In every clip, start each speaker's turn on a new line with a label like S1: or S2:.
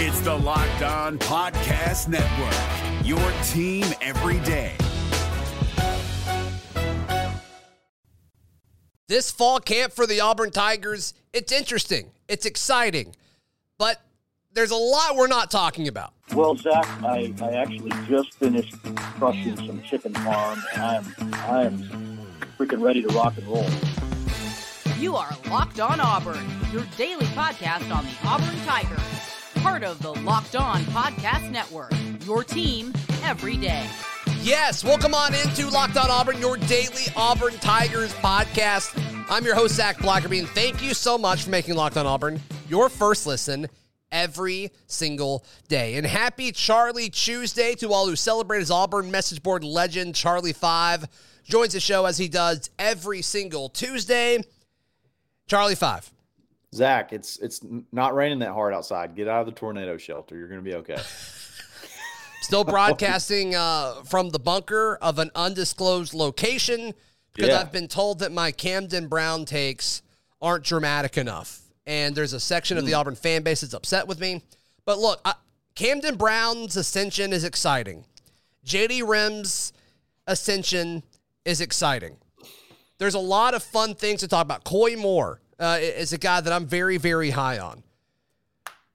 S1: It's the Locked On Podcast Network, your team every day.
S2: This fall camp for the Auburn Tigers, it's interesting, it's exciting, but there's a lot we're not talking about.
S3: Well, Zac, I, I actually just finished crushing some chicken farm, and I am I am freaking ready to rock and roll.
S4: You are Locked On Auburn, your daily podcast on the Auburn Tigers, part of the Locked On Podcast Network. Your team every day.
S2: Yes, welcome on into Locked On Auburn, your daily Auburn Tigers podcast. I'm your host, Zac Blackerby, and thank you so much for making Locked On Auburn your first listen every single day. And happy Charlie Tuesday to all who celebrate as Auburn message board legend Charlie Five joins the show as he does every single Tuesday. Charlie Five.
S5: Zac, it's it's not raining that hard outside. Get out of the tornado shelter. You're going to be okay.
S2: Still broadcasting uh, from the bunker of an undisclosed location because
S5: Yeah.
S2: I've been told that my Camden Brown takes aren't dramatic enough. And there's a section of the Auburn fan base that's upset with me. But look, I, Camden Brown's ascension is exciting. JD Rhym's ascension is exciting. There's a lot of fun things to talk about. Coy Moore uh, is a guy that I'm very, very high on.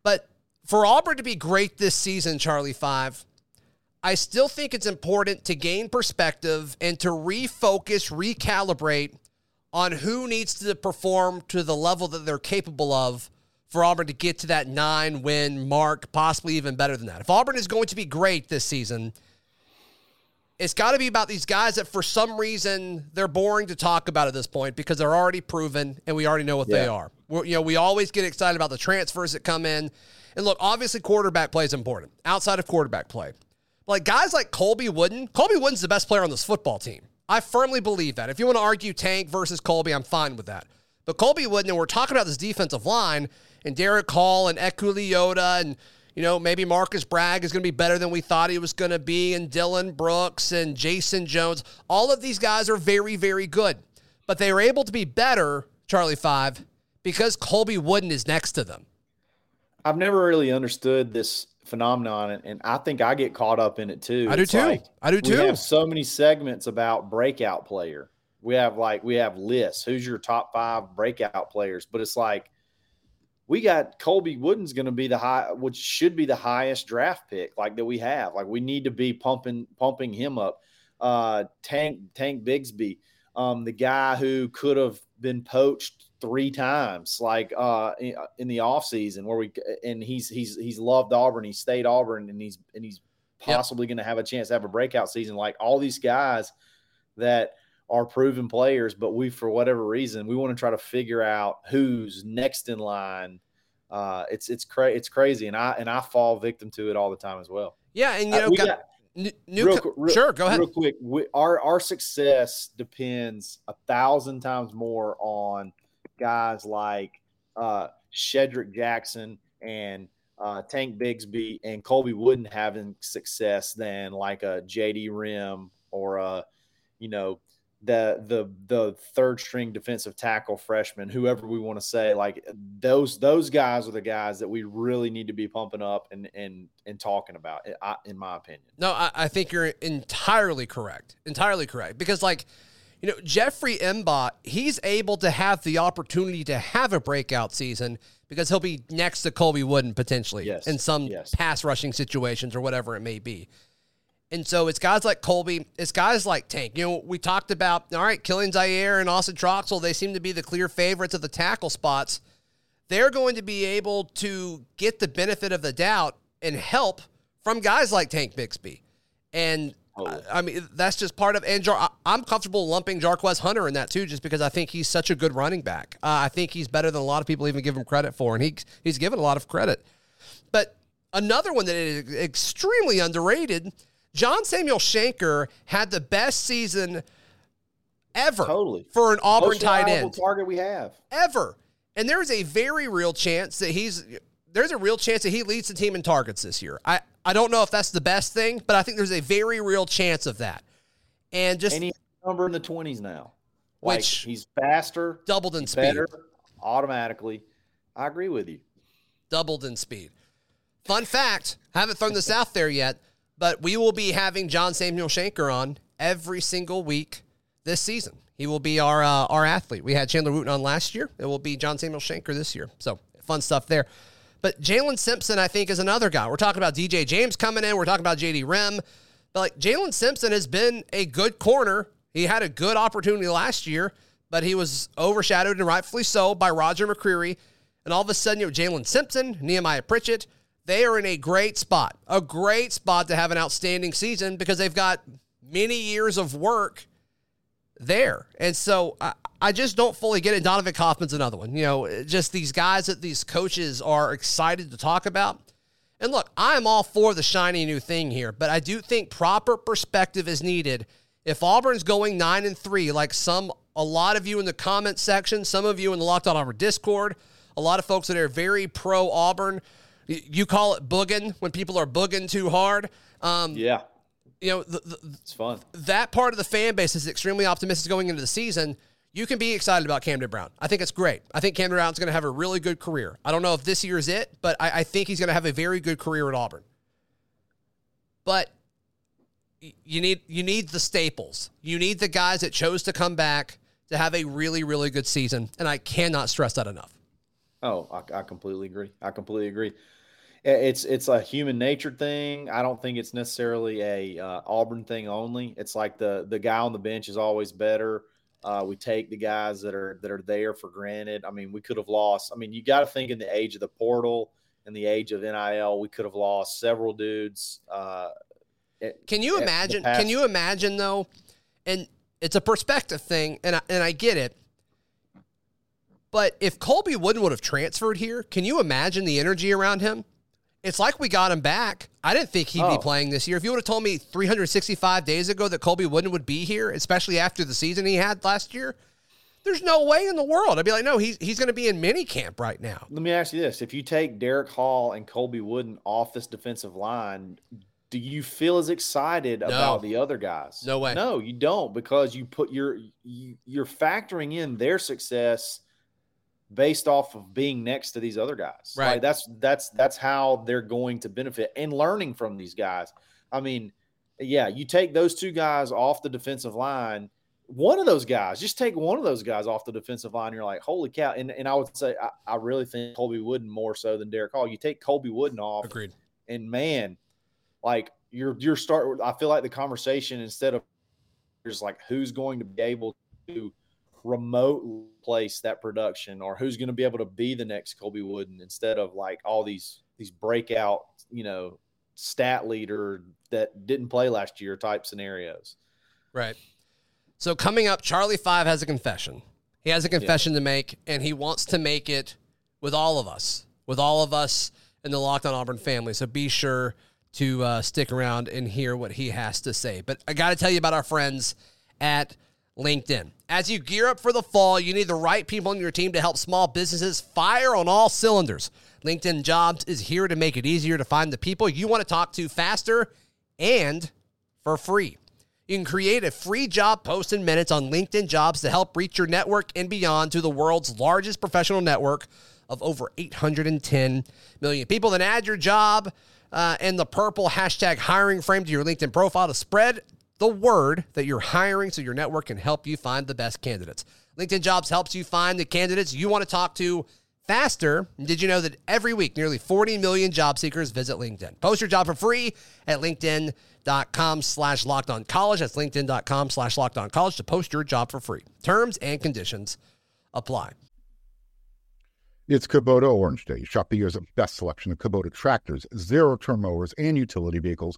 S2: But for Auburn to be great this season, Charlie Five, I still think it's important to gain perspective and to refocus, recalibrate on who needs to perform to the level that they're capable of for Auburn to get to that nine win mark, possibly even better than that. If Auburn is going to be great this season, it's got to be about these guys that for some reason they're boring to talk about at this point because they're already proven and we already know what they are. We're, you know, we always get excited about the transfers that come in. And look, obviously quarterback play is important. Outside of quarterback play, like guys like Colby Wooden, Colby Wooden's the best player on this football team. I firmly believe that. If you want to argue Tank versus Colby, I'm fine with that. But Colby Wooden, and we're talking about this defensive line, and Derek Hall and Eku Leota, and you know maybe Marcus Bragg is going to be better than we thought he was going to be, and Dylan Brooks and Jason Jones. All of these guys are very, very good, but they are able to be better, Charlie Five, because Colby Wooden is next to them.
S5: I've never really understood this phenomenon, and, and I think I get caught up in it too.
S2: I do
S5: It's
S2: too.
S5: like
S2: I do too.
S5: We have so many segments about breakout player. We have like we have lists. Who's your top five breakout players? But it's like we got Colby Wooden's going to be the high, which should be the highest draft pick, like that we have. Like we need to be pumping pumping him up. Uh, Tank Tank Bigsby, um, the guy who could have been poached three times, like uh, in, in the offseason where we and he's he's he's loved Auburn, he stayed Auburn, and he's and he's
S2: Yep.
S5: possibly going to have a chance to have a breakout season. Like all these guys that are proven players, but we for whatever reason we want to try to figure out who's next in line. Uh, it's it's cra- it's crazy, and I and I fall victim to it all the time as well.
S2: Yeah, and you
S5: Uh,
S2: know,
S5: we
S2: got,
S5: got-
S2: n- new
S5: real
S2: co-
S5: real-
S2: sure, go ahead.
S5: Real quick, we, our our success depends a thousand times more on guys like uh, Shedrick Jackson and uh, Tank Bigsby and Colby Wooden having success than like a JD Rhym or a you know the the the third string defensive tackle freshman, whoever we want to say, like those those guys are the guys that we really need to be pumping up and and and talking about, in my opinion.
S2: No, I, I think you're entirely correct. Entirely correct. Because, like, you know, Jeffrey Mbot, he's able to have the opportunity to have a breakout season because he'll be next to Colby Wooden potentially
S5: Yes,
S2: in some
S5: yes.
S2: pass rushing situations or whatever it may be. And so it's guys like Colby, it's guys like Tank. You know, we talked about, all right, Kilian Zierer and Austin Troxell, they seem to be the clear favorites of the tackle spots. They're going to be able to get the benefit of the doubt and help from guys like Tank Bigsby. And
S5: Totally.
S2: I mean, that's just part of, and Jar, I'm comfortable lumping Jarquez Hunter in that too, just because I think he's such a good running back. Uh, I think he's better than a lot of people even give him credit for, and he, he's given a lot of credit. But another one that is extremely underrated, John Samuel Shenker had the best season ever
S5: Totally.
S2: for an Auburn
S5: Most
S2: tight end
S5: target we have.
S2: ever. And there's a very real chance that he's there's a real chance that he leads the team in targets this year. I I don't know if that's the best thing, but I think there's a very real chance of that. And just
S5: Any number in the twenties now. Like,
S2: Which-
S5: he's faster,
S2: doubled in speed.
S5: better automatically. I agree with you.
S2: doubled in speed. fun fact, haven't thrown this out there yet, but we will be having John Samuel Shenker on every single week this season. He will be our uh, our athlete. We had Chandler Wooten on last year. It will be John Samuel Shenker this year. So fun stuff there. But Jaylin Simpson, I think, is another guy. We're talking about DJ James coming in. We're talking about JD Rhym. But like Jaylin Simpson has been a good corner. He had a good opportunity last year, but he was overshadowed and rightfully so by Roger McCreary. And all of a sudden, you have Jaylin Simpson, Nehemiah Pritchett. They are in a great spot, a great spot to have an outstanding season because they've got many years of work there. And so I, I just don't fully get it. Donovan Kaufman's another one. You know, just these guys that these coaches are excited to talk about. And look, I'm all for the shiny new thing here, but I do think proper perspective is needed. If Auburn's going nine and three, like some a lot of you in the comment section, some of you in the Locked On Auburn Discord, a lot of folks that are very pro Auburn. You call it booging when people are booging too hard. Um,
S5: Yeah,
S2: you know, the, the,
S5: it's fun.
S2: that part of the fan base is extremely optimistic going into the season. You can be excited about Camden Brown. I think it's great. I think Camden Brown's going to have a really good career. I don't know if this year is it, but I, I think he's going to have a very good career at Auburn. But you need you need the staples. You need the guys that chose to come back to have a really really good season, and I cannot stress that enough.
S5: Oh, I, I completely agree. I completely agree. It's it's a human nature thing. I don't think it's necessarily a uh, Auburn thing only. It's like the the guy on the bench is always better. Uh, we take the guys that are that are there for granted. I mean, we could have lost. I mean, you got to think in the age of the portal and the age of NIL, we could have lost several dudes. Uh, at-
S2: Can you imagine? Can you imagine though? And it's a perspective thing, and I, and I get it. But if Colby Wooden would have transferred here, can you imagine the energy around him? It's like we got him back. I didn't think he'd be
S5: Oh.
S2: playing this year. If you would have told me 365 days ago that Colby Wooden would be here, especially after the season he had last year, there's no way in the world. I'd be like, no, he's he's going to be in mini camp right now.
S5: Let me ask you this: If you take Derek Hall and Colby Wooden off this defensive line, do you feel as excited about the other guys?
S2: No way.
S5: No, you don't, because you put your you, you're factoring in their success based off of being next to these other guys.
S2: Right.
S5: Like, that's that's that's how they're going to benefit and learning from these guys. I mean, yeah, you take those two guys off the defensive line. One of those guys, just take one of those guys off the defensive line. You're like, holy cow! And and I would say I, I really think Colby Wooden more so than Derek Hall. You take Colby Wooden off,
S2: Agreed.
S5: and man, like you're you're start. I feel like the conversation instead of just like who's going to be able to remote place that production or who's going to be able to be the next Colby Wooden instead of like all these these breakout, you know, stat leader that didn't play last year type scenarios.
S2: Right. So coming up, Charlie Five has a confession. He has a confession to make, and he wants to make it with all of us, with all of us in the Locked On Auburn family. So be sure to uh, stick around and hear what he has to say. But I got to tell you about our friends at LinkedIn. As you gear up for the fall, you need the right people on your team to help small businesses fire on all cylinders. LinkedIn Jobs is here to make it easier to find the people you want to talk to faster and for free. You can create a free job post in minutes on LinkedIn Jobs to help reach your network and beyond to the world's largest professional network of over 810 million people. Then add your job uh, and the purple hashtag hiring frame to your LinkedIn profile to spread the word that you're hiring so your network can help you find the best candidates. LinkedIn Jobs helps you find the candidates you want to talk to faster. Did you know that every week nearly 40 million job seekers visit LinkedIn? Post your job for free at LinkedIn.com slash locked on college. That's LinkedIn.com slash locked on college to post your job for free. Terms and conditions apply.
S6: It's Kubota Orange Day. Shop the year's best selection of Kubota tractors, zero turn mowers, and utility vehicles,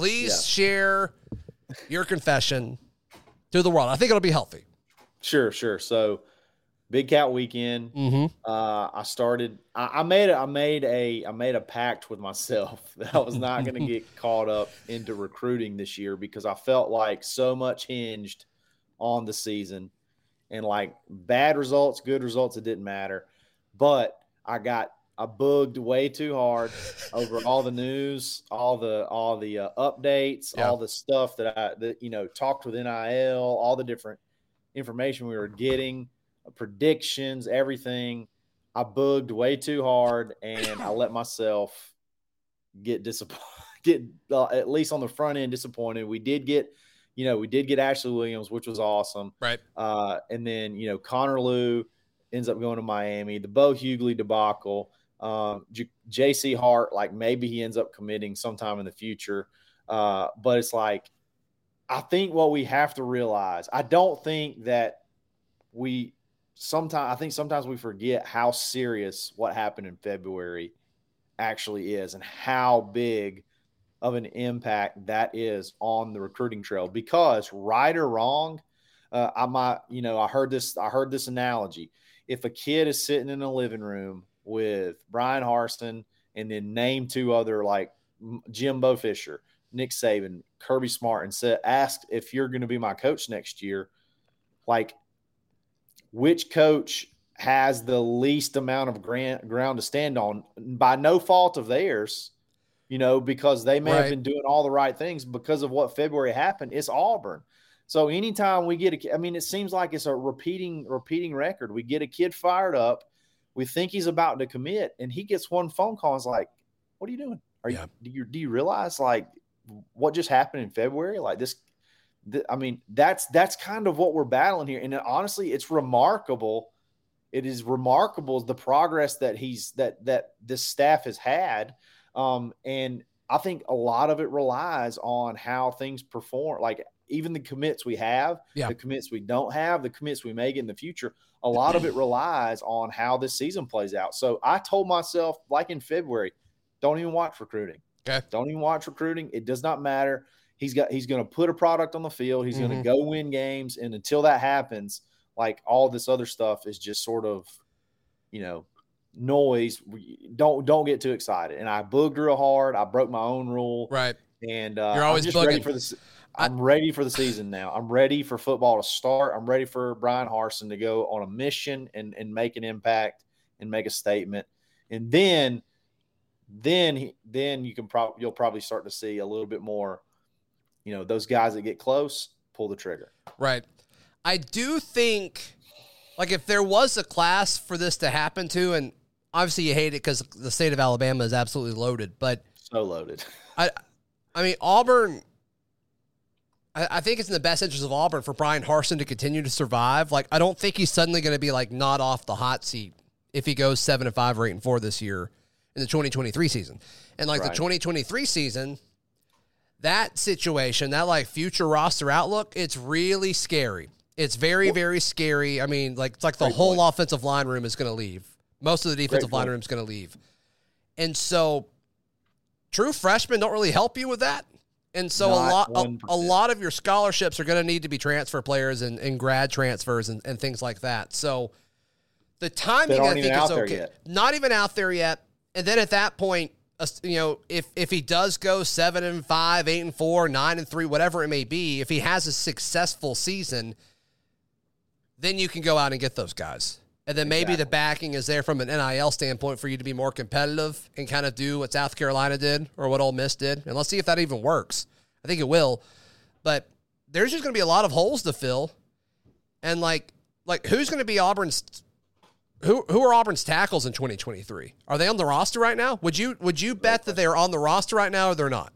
S2: Please
S5: Yeah.
S2: share your confession to the world. I think it'll be healthy.
S5: Sure, sure. So Big Cat Weekend.
S2: Mm-hmm.
S5: Uh, I started. I, I made. A, I made a. I made a pact with myself that I was not going to get caught up into recruiting this year because I felt like so much hinged on the season, and like bad results, good results, it didn't matter. But I got I bugged way too hard over all the news, all the all the uh, updates,
S2: Yeah.
S5: all the stuff that I that you know talked with NIL, all the different information we were getting, uh, predictions, everything. I bugged way too hard, and I let myself get disappointed. Get uh, at least on the front end disappointed. We did get, you know, we did get Ashley Williams, which was awesome.
S2: Right.
S5: Uh, and then you know Connor Lew ends up going to Miami. The Bo Hughley debacle. J- J.C. Hart, like maybe he ends up committing sometime in the future. Uh, but it's like, I think what we have to realize. I don't think that we sometimes. I think sometimes we forget how serious what happened in February actually is, and how big of an impact that is on the recruiting trail. Because right or wrong, uh, I might, you know, I heard this. I heard this analogy. If a kid is sitting in a living room with Bryan Harsin and then name two other like M- Jimbo Fisher, Nick Saban, Kirby Smart, and said, asked if you're going to be my coach next year, like which coach has the least amount of grant, ground to stand on by no fault of theirs, you know, because they may have been doing all the right things because of what February happened. It's Auburn. So anytime we get a, I mean, it seems like it's a repeating, repeating record. We get a kid fired up, we think he's about to commit, and he gets one phone call. And it's like, "What are you doing? Are
S2: Yeah.
S5: you do you do you realize like what just happened in February? Like this, th- I mean, that's that's kind of what we're battling here. And honestly, it's remarkable. It is remarkable the progress that he's that that this staff has had. Um, and I think a lot of it relies on how things perform. Like even the commits we have,
S2: Yeah.
S5: the commits we don't have, the commits we make in the future. A lot of it relies on how this season plays out. So I told myself, like in February, don't even watch recruiting.
S2: Okay.
S5: Don't even watch recruiting. It does not matter. He's got he's going to put a product on the field. He's going
S2: Mhm.
S5: to go win games, and until that happens, like all this other stuff is just sort of, you know, noise. Don't don't get too excited. And I booged real hard. I broke my own rule,
S2: Right.
S5: and uh,
S2: You're always
S5: ready
S2: bugging.
S5: for this. I'm ready for the season now. I'm ready for football to start. I'm ready for Bryan Harsin to go on a mission and and make an impact and make a statement. And then then he, then you can probably you'll probably start to see a little bit more you know those guys that get close pull the trigger
S2: Right. I do think, like, if there was a class for this to happen to, and obviously you hate it because the state of Alabama is absolutely loaded, but
S5: so loaded
S2: I, I mean, Auburn. I, I think it's in the best interest of Auburn for Bryan Harsin to continue to survive. Like, I don't think he's suddenly going to be like not off the hot seat if he goes seven and five or eight and four this year in the 2023 season. And like the 2023 season, that situation, that like future roster outlook, it's really scary. It's very, very scary. I mean, like it's like the
S5: Great
S2: whole
S5: point.
S2: offensive line room is going to leave. Most of the defensive line
S5: point.
S2: room is going to leave. And so true freshmen don't really help you with that. And so a lot a, a lot of your scholarships are going to need to be transfer players and, and grad transfers and, and things like that. So the timing I think is okay. Not even out there yet. And then at that point, uh, you know, if if he does go seven and five, eight and four, nine and three, whatever it may be, if he has a successful season, then you can go out and get those guys. And then maybe the backing is there from an NIL standpoint for you to be more competitive and kind of do what South Carolina did or what Ole Miss did. And let's see if that even works. I think it will. But there's just going to be a lot of holes to fill. And like like who's going to be Auburn's who who are Auburn's tackles in 2023? Are they on the roster right now? Would you would you bet that they're on the roster right now or they're not?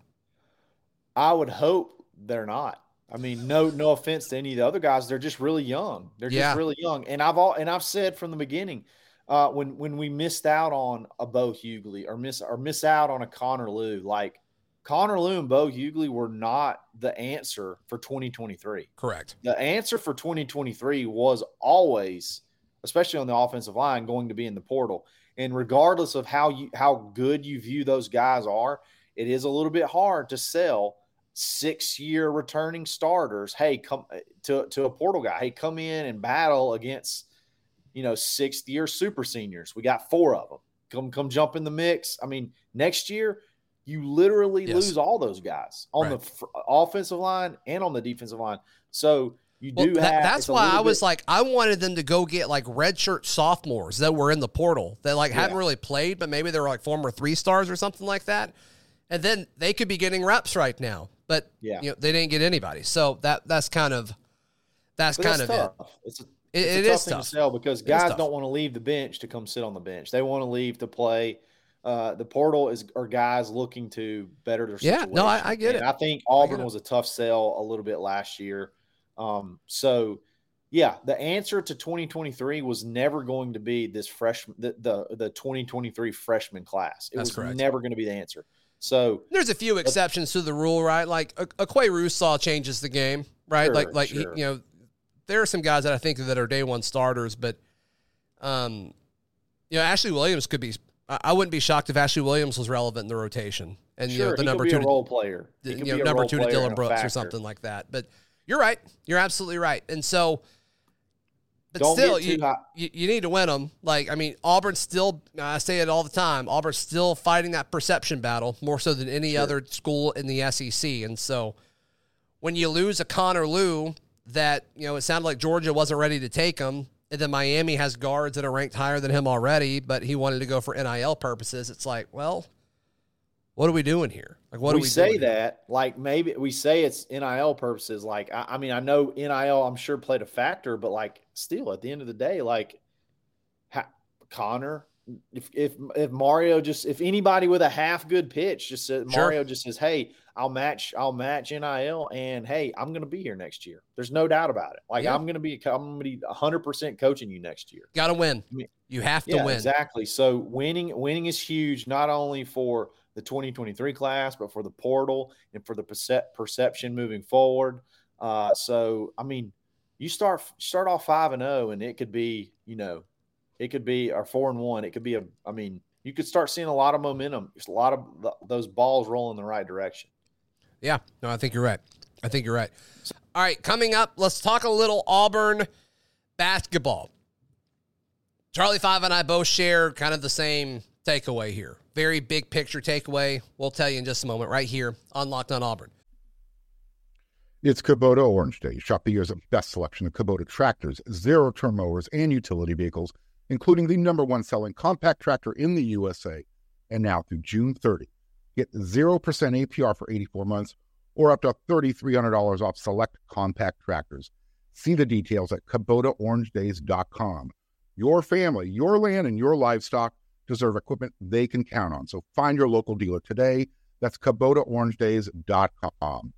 S5: i would hope they're not i mean no no offense to any of the other guys they're just really young they're just really young and i've all and i've said from the beginning uh, when when we missed out on a Bo Hughley or miss or miss out on a Connor Lew, like Connor Lew and Bo Hughley were not the answer for 2023.
S2: Correct.
S5: the answer for 2023 was always, especially on the offensive line, going to be in the portal. And regardless of how you how good you view those guys are, it is a little bit hard to sell six year returning starters. Hey, come uh, to to a portal guy. Hey, come in and battle against you know, sixth year super seniors. We got four of them. Come come jump in the mix. I mean, next year you literally
S2: Yes.
S5: lose all those guys on
S2: Right.
S5: the fr- uh, offensive line and on the defensive line. So you
S2: Well,
S5: do
S2: that-
S5: have.
S2: that's why I was
S5: bit-
S2: like, I wanted them to go get like redshirt sophomores that were in the portal that like hadn't really played, but maybe they were like former three stars or something like that, and then they could be getting reps right now. But
S5: Yeah.
S2: you know, they didn't get anybody, so that that's kind of that's
S5: But
S2: kind of
S5: tough. It's a, it's
S2: It,
S5: a
S2: it
S5: tough
S2: is
S5: thing
S2: tough.
S5: to sell because
S2: It
S5: guys don't want to leave the bench to come sit on the bench. They want to leave to play. Uh, the portal is are guys looking to better their
S2: Yeah, no, I- I get
S5: And
S2: it.
S5: I think Auburn
S2: it.
S5: was a tough sell a little bit last year. Um, so yeah, the answer to 2023 was never going to be this freshman the the, the 2023 freshman class. It
S2: That's
S5: was
S2: correct.
S5: never going to be the answer. So
S2: There's a few exceptions to the rule, right? Like a, a Qua Russaw changes the game, right?
S5: Sure,
S2: like like he- you know, there are some guys that I think that are day one starters, but um, you know, Ashley Williams could be. I wouldn't be shocked if Ashley Williams was relevant in the rotation, and you know the
S5: he
S2: number two to-
S5: role player.
S2: You know, number two to Dylan Brooks or something like that. But you're right. You're absolutely right. And so, but
S5: Don't
S2: still, you, you you need to win them. Like I mean, Auburn's still. I say it all the time. Auburn's still fighting that perception battle more so than any other school in the SEC. And so, when you lose a Connor Lew, that you know it sounded like Georgia wasn't ready to take him. And then Miami has guards that are ranked higher than him already, but he wanted to go for NIL purposes. It's like, well, what are we doing here? Like, what
S5: we,
S2: we
S5: say
S2: doing
S5: that like maybe we say it's NIL purposes. Like I, I mean, I know NIL, I'm sure played a factor, but like still, at the end of the day, like ha- Connor, if if if Mario just if anybody with a half good pitch just says
S2: Sure.
S5: Mario just says, hey, I'll match I'll match NIL, and hey, I'm going to be here next year. There's no doubt about it. Like
S2: Yeah.
S5: I'm going to be I'm to be 100 percent coaching you next year.
S2: Got to win.
S5: I mean-
S2: You have to
S5: Yeah,
S2: win.
S5: exactly. So winning winning is huge, not only for the 2023 class, but for the portal and for the percep- perception moving forward. Uh, so I mean, you start start off five and zero, and it could be you know, it could be or four and one. It could be a. I mean, you could start seeing a lot of momentum. There's a lot of th- those balls rolling in the right direction.
S2: Yeah, no, I think you're right. I think you're right. All right, coming up, let's talk a little Auburn basketball. Charlie Five and I both share kind of the same takeaway here. Very big picture takeaway. We'll tell you in just a moment, right here on Locked on Auburn.
S6: It's Kubota Orange Day. Shop the year's best selection of Kubota tractors, zero turn mowers, and utility vehicles, including the number one selling compact tractor in the USA. And now through June 30, get 0% APR for 84 months or up to $3,300 off select compact tractors. See the details at KubotaOrangeDays.com. Your family, your land, and your livestock deserve equipment they can count on. So find your local dealer today. That's KubotaOrangeDays.com.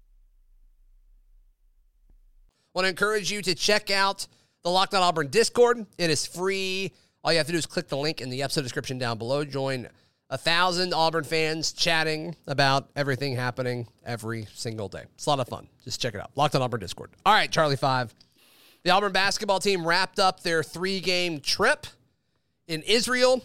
S2: I want to encourage you to check out the Locked On Auburn Discord. It is free. All you have to do is click the link in the episode description down below. Join a thousand Auburn fans chatting about everything happening every single day. It's a lot of fun. Just check it out. Locked On Auburn Discord. All right, Charlie Five. The Auburn basketball team wrapped up their three game trip in Israel.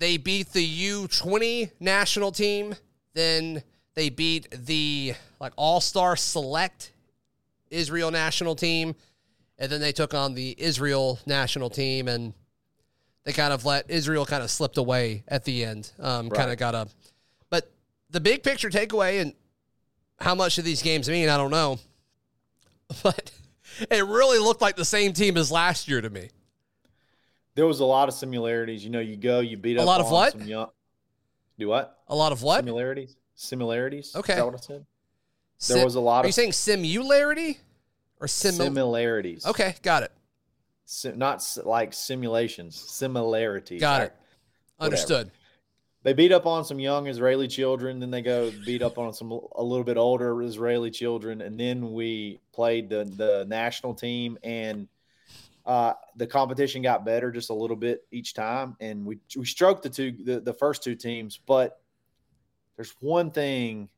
S2: They beat the U20 national team. Then they beat the like All Star Select Israel national team, and then they took on the Israel national team, and they kind of let Israel kind of slipped away at the end. Um, Kind of got a, but the big picture takeaway and how much of these games mean, I don't know, but it really looked like the same team as last year to me.
S5: There was a lot of similarities. You know, you go, you beat up A
S2: lot of what?
S5: Some young, do what?
S2: A lot of what?
S5: Similarities. Similarities.
S2: Okay.
S5: Is that what I said? There
S2: Sim-
S5: was a lot
S2: Are you
S5: of
S2: saying simularity or simil?
S5: similarities.
S2: okay, got it.
S5: Si- not like simulations, similarities.
S2: Got
S5: I-
S2: it. Understood.
S5: They beat up on some young Israeli children, then they go beat up on some a little bit older Israeli children, and then we played the the national team, and uh, the competition got better just a little bit each time, and we we stroked the two the, the first two teams, but there's one thing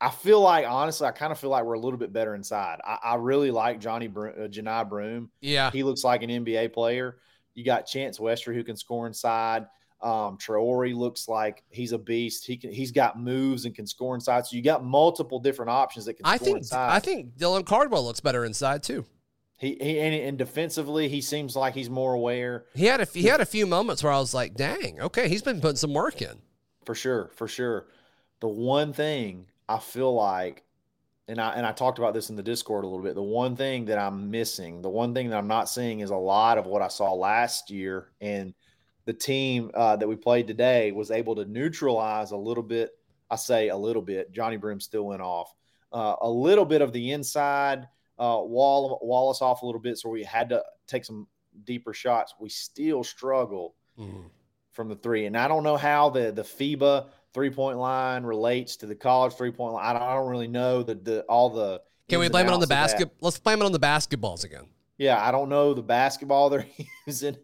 S5: I feel like honestly, I kind of feel like we're a little bit better inside. I, I really like Johni Bro- uh, Johni Broom.
S2: Yeah.
S5: He looks like an NBA player. You got Chance Westry who can score inside. Um, Traore looks like he's a beast. He can he's got moves and can score inside. So you got multiple different options that can
S2: I
S5: score
S2: think
S5: inside.
S2: I think Dylan Cardwell looks better inside too.
S5: He, he and, and defensively, he seems like he's more aware.
S2: He had a he had a few moments where I was like, "Dang, okay, he's been putting some work in."
S5: For sure, for sure. The one thing I feel like, and I and I talked about this in the Discord a little bit. The one thing that I'm missing, the one thing that I'm not seeing, is a lot of what I saw last year, and the team uh, that we played today was able to neutralize a little bit. I say a little bit. Johni Broom still went off. Uh, a little bit of the inside uh, wall wall us off a little bit, so we had to take some deeper shots. We still struggle mm-hmm. from the three, and I don't know how the the FIBA three point line relates to the college three point line. I don't, I don't really know the the all the.
S2: Can we blame it on the basket? Let's blame it on the basketballs again.
S5: Yeah, I don't know the basketball they're using,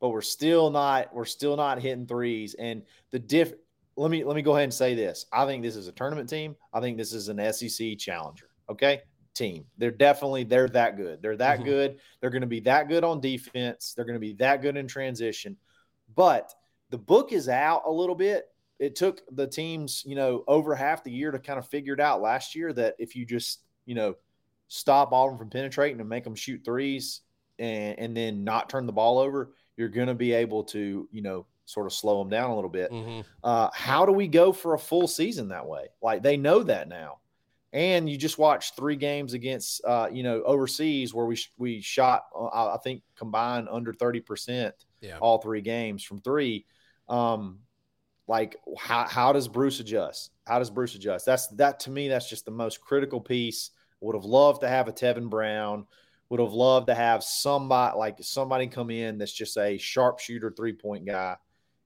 S5: but we're still not we're still not hitting threes. And the diff. Let me let me go ahead and say this. I think this is a tournament team. I think this is an SEC challenger. Okay, team. They're definitely they're that good. They're that mm-hmm. good. They're going to be that good on defense. They're going to be that good in transition. But the book is out a little bit. It took the teams, you know, over half the year to kind of figure it out last year that if you just, you know, stop Auburn from penetrating and make them shoot threes and, and then not turn the ball over, you're going to be able to, you know, sort of slow them down a little bit. Mm-hmm. Uh, how do we go for a full season that way? Like they know that now and you just watched three games against uh, you know overseas where we we shot uh, I think combined under thirty percent yeah. all three games from three. Um, like how how does Bruce adjust? How does Bruce adjust? That's that to me. That's just the most critical piece. Would have loved to have a Tevin Brown. Would have loved to have somebody like somebody come in that's just a sharpshooter three point guy.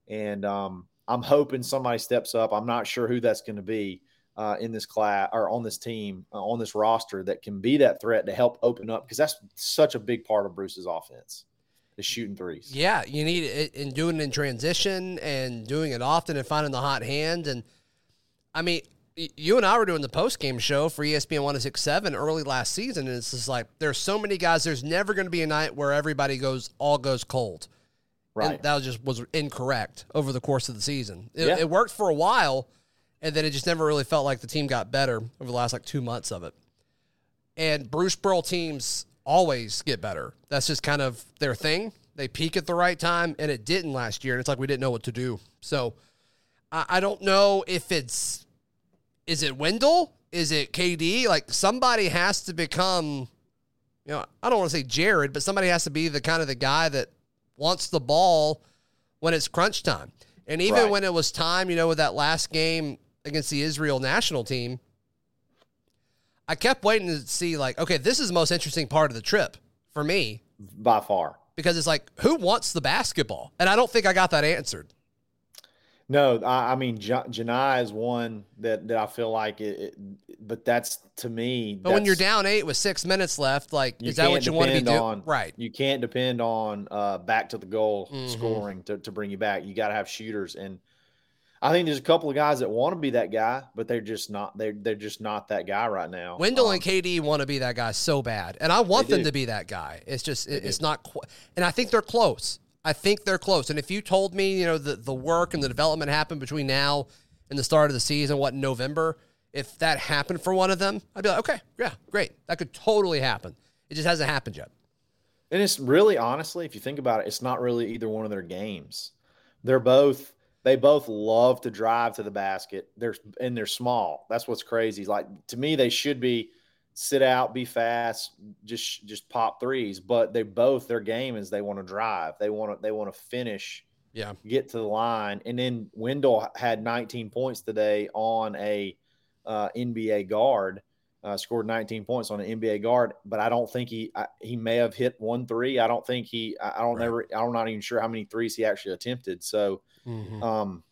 S5: And um, I'm hoping somebody steps up. I'm not sure who that's going to be uh, in this class or on this team uh, on this roster that can be that threat to help open up because that's such a big part of Bruce's offense is shooting threes.
S2: Yeah, you need it in doing it in transition and doing it often and finding the hot hand. And I mean, you and I were doing the post game show for ESPN 1067 early last season, and it's just like there's so many guys. There's never going to be a night where everybody goes all goes cold. Right. And that was just was incorrect over the course of the season. It, yeah. it worked for a while and then it just never really felt like the team got better over the last like two months of it. And Bruce Pearl teams always get better. That's just kind of their thing. They peak at the right time, and it didn't last year. And it's like we didn't know what to do. So I, I don't know if it's is it Wendell? Is it KD? Like somebody has to become, you know, I don't want to say Jared, but somebody has to be the kind of the guy that wants the ball when it's crunch time. And even right. when it was time, you know, with that last game against the Israel national team, I kept waiting to see like, okay, this is the most interesting part of the trip for me
S5: by far
S2: because it's like, who wants the basketball? And I don't think I got that answered.
S5: No, I, I mean, Johni is one that, that I feel like it, it but that's to me.
S2: But when you're down eight with six minutes left, like, is that what you want to be doing? Right.
S5: You can't depend on uh, back to the goal mm-hmm. scoring to, to bring you back. You got to have shooters. And I think there's a couple of guys that want to be that guy, but they're just not. They're they're just not that guy right now.
S2: Wendell um, and KD want to be that guy so bad, and I want them do. to be that guy. It's just it, it's not, qu- and I think they're close. I think they're close. And if you told me, you know, the the work and the development happened between now and the start of the season, what November, if that happened for one of them, I'd be like, okay, yeah, great, that could totally happen. It just hasn't happened yet.
S5: And it's really honestly, if you think about it, it's not really either one of their games. They're both they both love to drive to the basket. They're and they're small. That's what's crazy. Like to me, they should be sit out, be fast, just just pop threes. But they both their game is they want to drive. They want to they want to finish.
S2: Yeah,
S5: get to the line. And then Wendell had 19 points today on a uh, NBA guard. Uh, scored 19 points on an NBA guard, but I don't think he I, he may have hit one three. I don't think he. I, I don't right. never. I'm not even sure how many threes he actually attempted. So Mm-hmm. Um,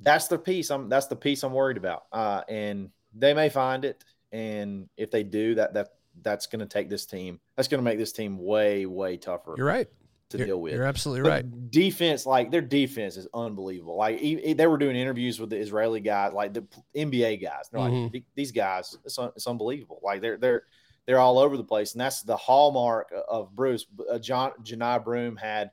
S5: that's the piece. I'm that's the piece I'm worried about. Uh, and they may find it, and if they do, that that that's going to take this team. That's going to make this team way way tougher.
S2: You're right
S5: to
S2: you're,
S5: deal with.
S2: You're absolutely but right.
S5: Defense, like their defense is unbelievable. Like they were doing interviews with the Israeli guys, like the NBA guys. They're mm-hmm. like these guys, it's, un, it's unbelievable. Like they're they're they're all over the place, and that's the hallmark of Bruce. Uh, John Johni Broom had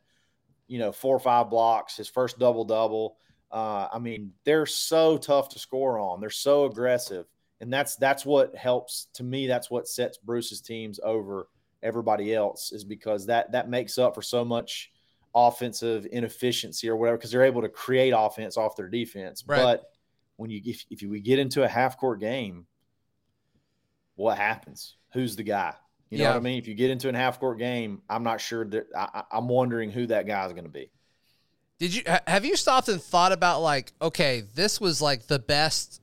S5: you know, four or five blocks, his first double double. Uh, I mean, they're so tough to score on. They're so aggressive, and that's that's what helps. To me, that's what sets Bruce's teams over everybody else is because that that makes up for so much offensive inefficiency or whatever because they're able to create offense off their defense.
S2: Right.
S5: But when you if, if we get into a half court game, what happens? Who's the guy? You know
S2: Yeah.
S5: what I mean? If you get into a half court game, I'm not sure that I, I- I'm wondering who that guy is going to be.
S2: Did you have you stopped and thought about like, okay, this was like the best,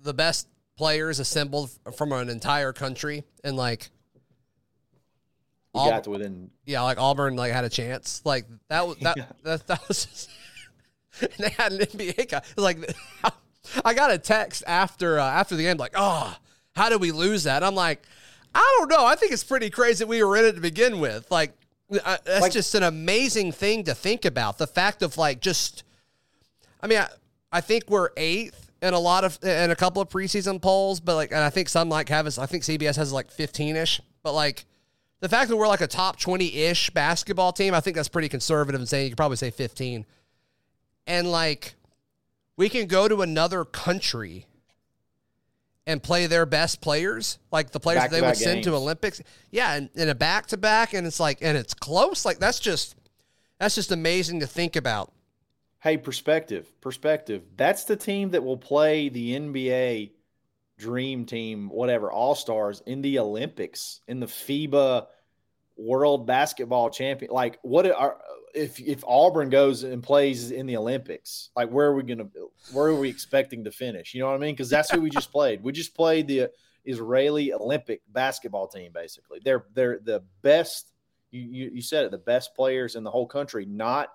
S2: the best players assembled from an entire country, and like,
S5: We
S2: Aub-
S5: got to within
S2: yeah, like Auburn like had a chance. Like that was that
S5: Yeah.
S2: that, that was. Just, and they had an NBA guy. It was like, I got a text after uh, after the game, like, oh, how did we lose that? I'm like, I don't know. I think it's pretty crazy we were in it to begin with. Like, I, that's
S5: Like-
S2: just an amazing thing to think about. The fact of like just, I mean, I, I think we're eighth in a lot of in a couple of preseason polls, but like, and I think some like have us. I think CBS has like 15 ish, but like. The fact that we're like a top 20 ish basketball team, I think that's pretty conservative and saying you could probably say 15. And like, we can go to another country and play their best players, like the players that they would send to. Olympics. Yeah, and in a back to back, and it's like, and it's close. Like that's just, that's just amazing to think about.
S5: Hey, perspective, perspective. That's the team that will play the NBA Dream Team, whatever, All Stars in the Olympics, in the FIBA World Basketball Champion. Like, what are if if Auburn goes and plays in the Olympics? Like, where are we gonna? Where are we expecting to finish? You know what I mean? Because that's who we just played. We just played the Israeli Olympic basketball team. Basically, they're they're the best. You, you you said it, the best players in the whole country, not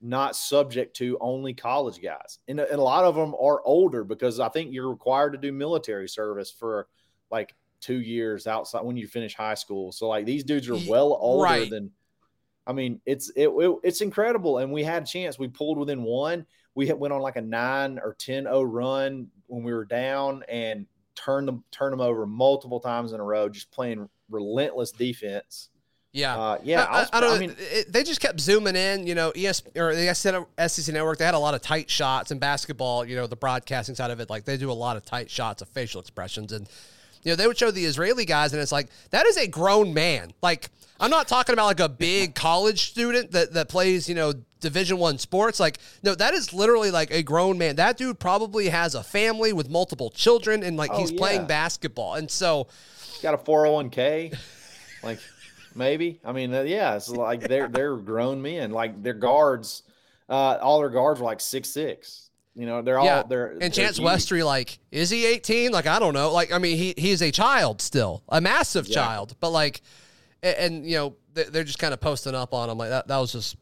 S5: not subject to only college guys. And, and a lot of them are older because I think you're required to do military service for like two years outside when you finish high school. So like these dudes are well older
S2: right.
S5: than. I mean, it's it, it- it's incredible, and we had a chance. We pulled within one. We had, went on like a nine or 10-0 run when we were down, and turned them turned them over multiple times in a row, just playing relentless defense.
S2: Yeah.
S5: Uh, yeah,
S2: I,
S5: was
S2: I, I don't.
S5: I mean,
S2: it, they just kept zooming in. You know, ES or the SEC Network. They had a lot of tight shots in basketball. You know, the broadcasting side of it, like they do a lot of tight shots of facial expressions, and you know they would show the Israeli guys, and it's like that is a grown man. Like I'm not talking about like a big college student that that plays you know Division One sports. Like no, that is literally like a grown man. That dude probably has a family with multiple children, and like
S5: Oh,
S2: he's
S5: yeah.
S2: playing basketball, and so.
S5: he's got a 401k like maybe i mean uh, yeah it's like they're they're grown men like their guards uh all their guards are like six six you know they're
S2: Yeah,
S5: all they're
S2: and
S5: they're
S2: Chance
S5: huge.
S2: Westry, like, is he 18? Like, I don't know. Like, I mean, he he's a child still, a massive
S5: Yeah.
S2: child, but like, and, and you know, they- they're just kind of posting up on him. Like that, that was just,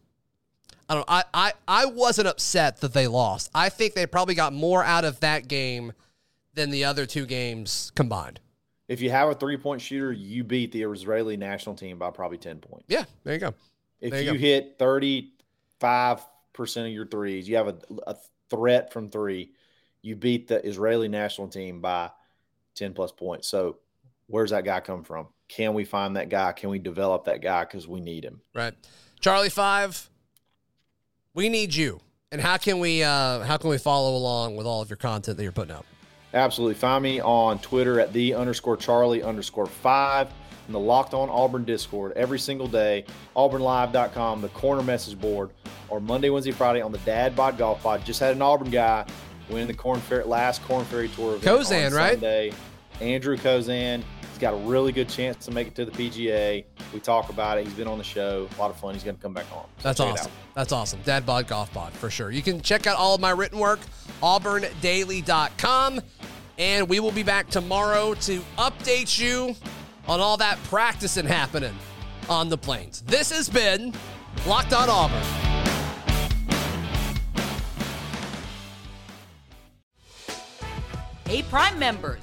S2: I don't. I I I wasn't upset that they lost. I think they probably got more out of that game than the other two games combined.
S5: if you have a three-point shooter you beat the israeli national team by probably 10 points
S2: Yeah, there you go.
S5: if
S2: there you
S5: you,
S2: go.
S5: hit 35% of your threes you have a, a threat from three you beat the israeli national team by 10 plus points so where's that guy come from can we find that guy can we develop that guy because we need him
S2: Right, Charlie Five. We need you. And how can we uh how can we follow along with all of your content that you're putting out?
S5: Absolutely. Find me on Twitter at the underscore Charlie underscore five in the Locked On Auburn Discord every single day, auburnlive.com, the corner message board, or Monday, Wednesday, Friday on the Dad Bod Golf Pod. Just had an Auburn guy win the Corn Fair, last Korn Ferry Tour event
S2: Kozan,
S5: on
S2: right?
S5: Sunday. Andrew Kozan. He's got a really good chance to make it to the PGA. We talk about it. He's been on the show. A lot of fun. He's going to come back on. So
S2: That's
S5: check
S2: awesome.
S5: out.
S2: That's awesome. Dad Bod Golf Pod for sure. You can check out all of my written work, auburndaily.com. And we will be back tomorrow to update you on all that practicing happening on the plains. This has been Locked on Auburn.
S4: Hey, Prime members,